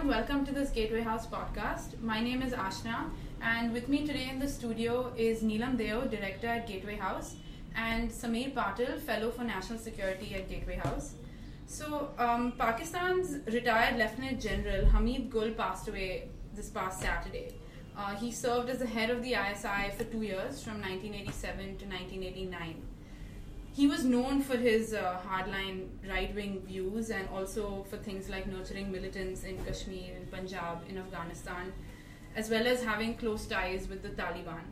and welcome to this Gateway House podcast. My name is Ashna, and with me today in the studio is Neelam Deo, director at Gateway House, and Sameer Patil, fellow for national security at Gateway House. So, um, Pakistan's retired Lieutenant General Hamid Gul passed away this past Saturday. Uh, he served as the head of the ISI for two years, from 1987 to 1989 he was known for his uh, hardline right wing views and also for things like nurturing militants in Kashmir, in Punjab, in Afghanistan, as well as having close ties with the Taliban.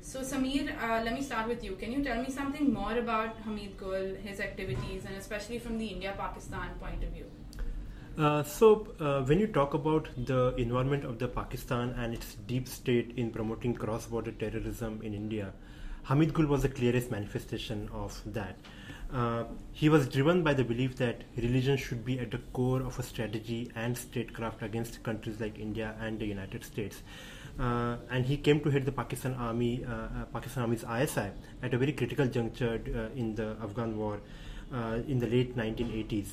So, Sameer, uh, let me start with you. Can you tell me something more about Hamid Gul, his activities, and especially from the India Pakistan point of view? Uh, so, uh, when you talk about the involvement of the Pakistan and its deep state in promoting cross border terrorism in India, Hamid Gul was the clearest manifestation of that. Uh, he was driven by the belief that religion should be at the core of a strategy and statecraft against countries like India and the United States. Uh, and he came to head the Pakistan Army, uh, uh Pakistan Army's ISI at a very critical juncture uh, in the Afghan war uh, in the late 1980s.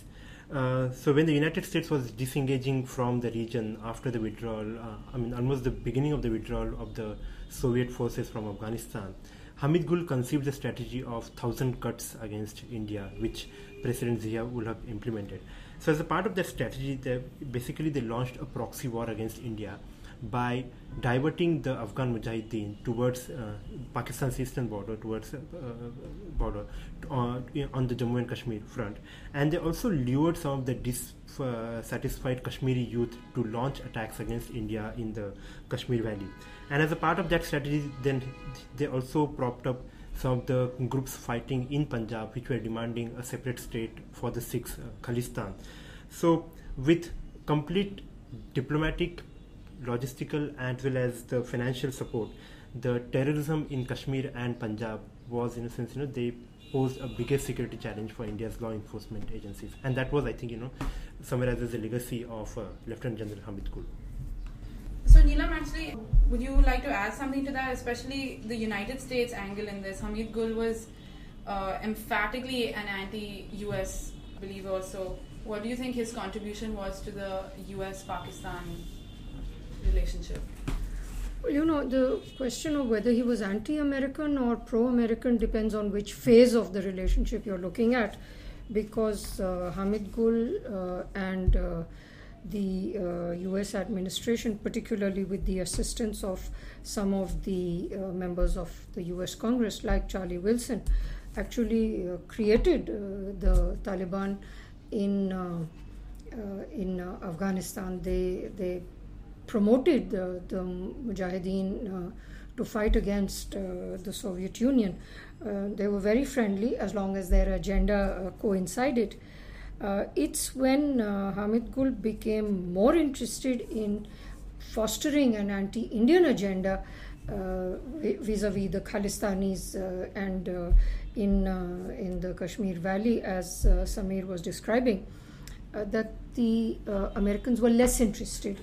Uh, so when the United States was disengaging from the region after the withdrawal, uh, I mean almost the beginning of the withdrawal of the Soviet forces from Afghanistan, Hamid Gul conceived the strategy of thousand cuts against India, which President Zia would have implemented. So, as a part of that strategy, they, basically they launched a proxy war against India by diverting the Afghan Mujahideen towards uh, Pakistan's eastern border, towards uh, border uh, on the Jammu and Kashmir front, and they also lured some of the dissatisfied Kashmiri youth to launch attacks against India in the Kashmir Valley. And as a part of that strategy, then they also propped up some of the groups fighting in Punjab, which were demanding a separate state for the Sikhs, uh, Khalistan. So, with complete diplomatic, logistical, as well as the financial support, the terrorism in Kashmir and Punjab was, in a sense, you know, they posed a biggest security challenge for India's law enforcement agencies, and that was, I think, you know, summarized as a legacy of uh, Lieutenant General Hamid Gul. So, Neelam, actually, would you like to add something to that, especially the United States angle in this? Hamid Gul was uh, emphatically an anti US believer. So, what do you think his contribution was to the US Pakistan relationship? You know, the question of whether he was anti American or pro American depends on which phase of the relationship you're looking at. Because uh, Hamid Gul uh, and uh, the uh, US administration, particularly with the assistance of some of the uh, members of the US Congress, like Charlie Wilson, actually uh, created uh, the Taliban in uh, uh, in Afghanistan. They they promoted the, the Mujahideen to fight against the Soviet Union. they were very friendly as long as their agenda coincided. Uh, it's when uh, Hamid Gul became more interested in fostering an anti Indian agenda vis a vis the Khalistanis uh, and uh, in, uh, in the Kashmir Valley, as Sameer was describing, that the Americans were less interested.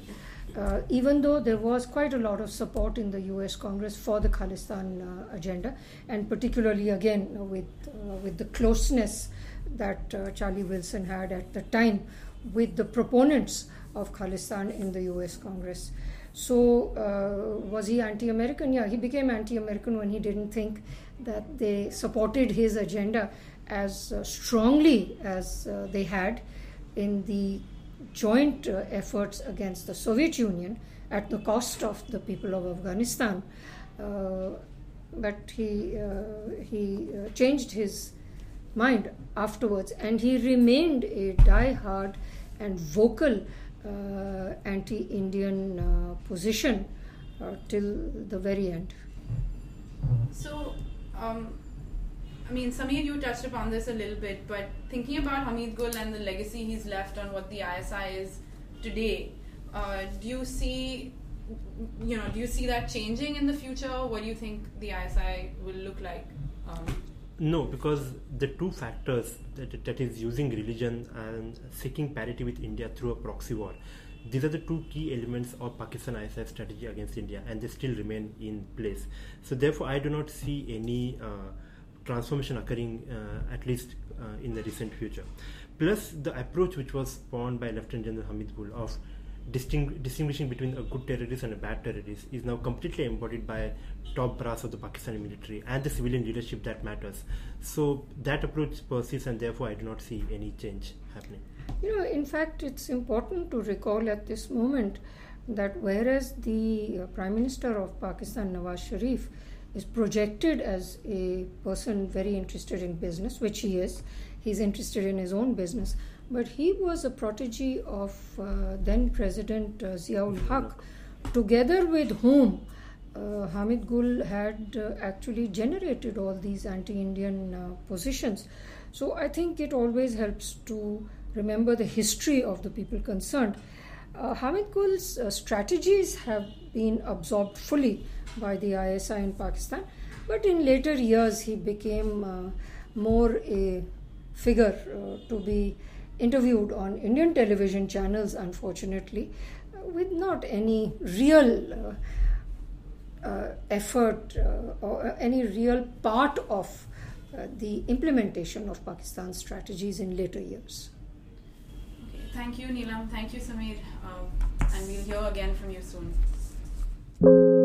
Uh, even though there was quite a lot of support in the U.S. Congress for the Khalistan uh, agenda, and particularly again with uh, with the closeness that uh, Charlie Wilson had at the time with the proponents of Khalistan in the US Congress. So, uh, was he anti American? Yeah, he became anti American when he didn't think that they supported his agenda as uh, strongly as they had in the joint uh, efforts against the Soviet Union at the cost of the people of Afghanistan. Uh, but he, he changed his mind afterwards, and he remained a die-hard and vocal uh, anti-Indian uh, position uh, till the very end. So, um, I mean, Sameer, you touched upon this a little bit, but thinking about Hamid Gul and the legacy he's left on what the ISI is today, uh, do you see, you know, do you see that changing in the future? What do you think the ISI will look like? Um, no, because the two factors that, that is using religion and seeking parity with India through a proxy war, these are the two key elements of Pakistan ISI strategy against India, and they still remain in place. So, therefore, I do not see any uh, transformation occurring, uh, at least uh, in the recent future. Plus, the approach which was spawned by Lieutenant General Hamid Gul of disting- distinguishing between a good terrorist and a bad terrorist is now completely embodied by top brass of the Pakistani military and the civilian leadership that matters. So that approach persists, and therefore I do not see any change happening. You know, in fact, it's important to recall at this moment that whereas the uh, Prime Minister of Pakistan, Nawaz Sharif, is projected as a person very interested in business, which he is, he's interested in his own business, but he was a protege of uh, then President uh, Ziaul Haq, together with whom uh, Hamid Gul had uh, actually generated all these anti Indian uh, positions. So I think it always helps to remember the history of the people concerned. Uh, Hamid Gul's uh, strategies have been absorbed fully by the ISI in Pakistan, but in later years he became uh, more a figure uh, to be interviewed on Indian television channels, unfortunately, uh, with not any real uh, uh, effort uh, or any real part of uh, the implementation of Pakistan's strategies in later years. Okay, thank you, Neelam. Thank you, Sameer. Um, and we'll hear again from you soon. Thank you.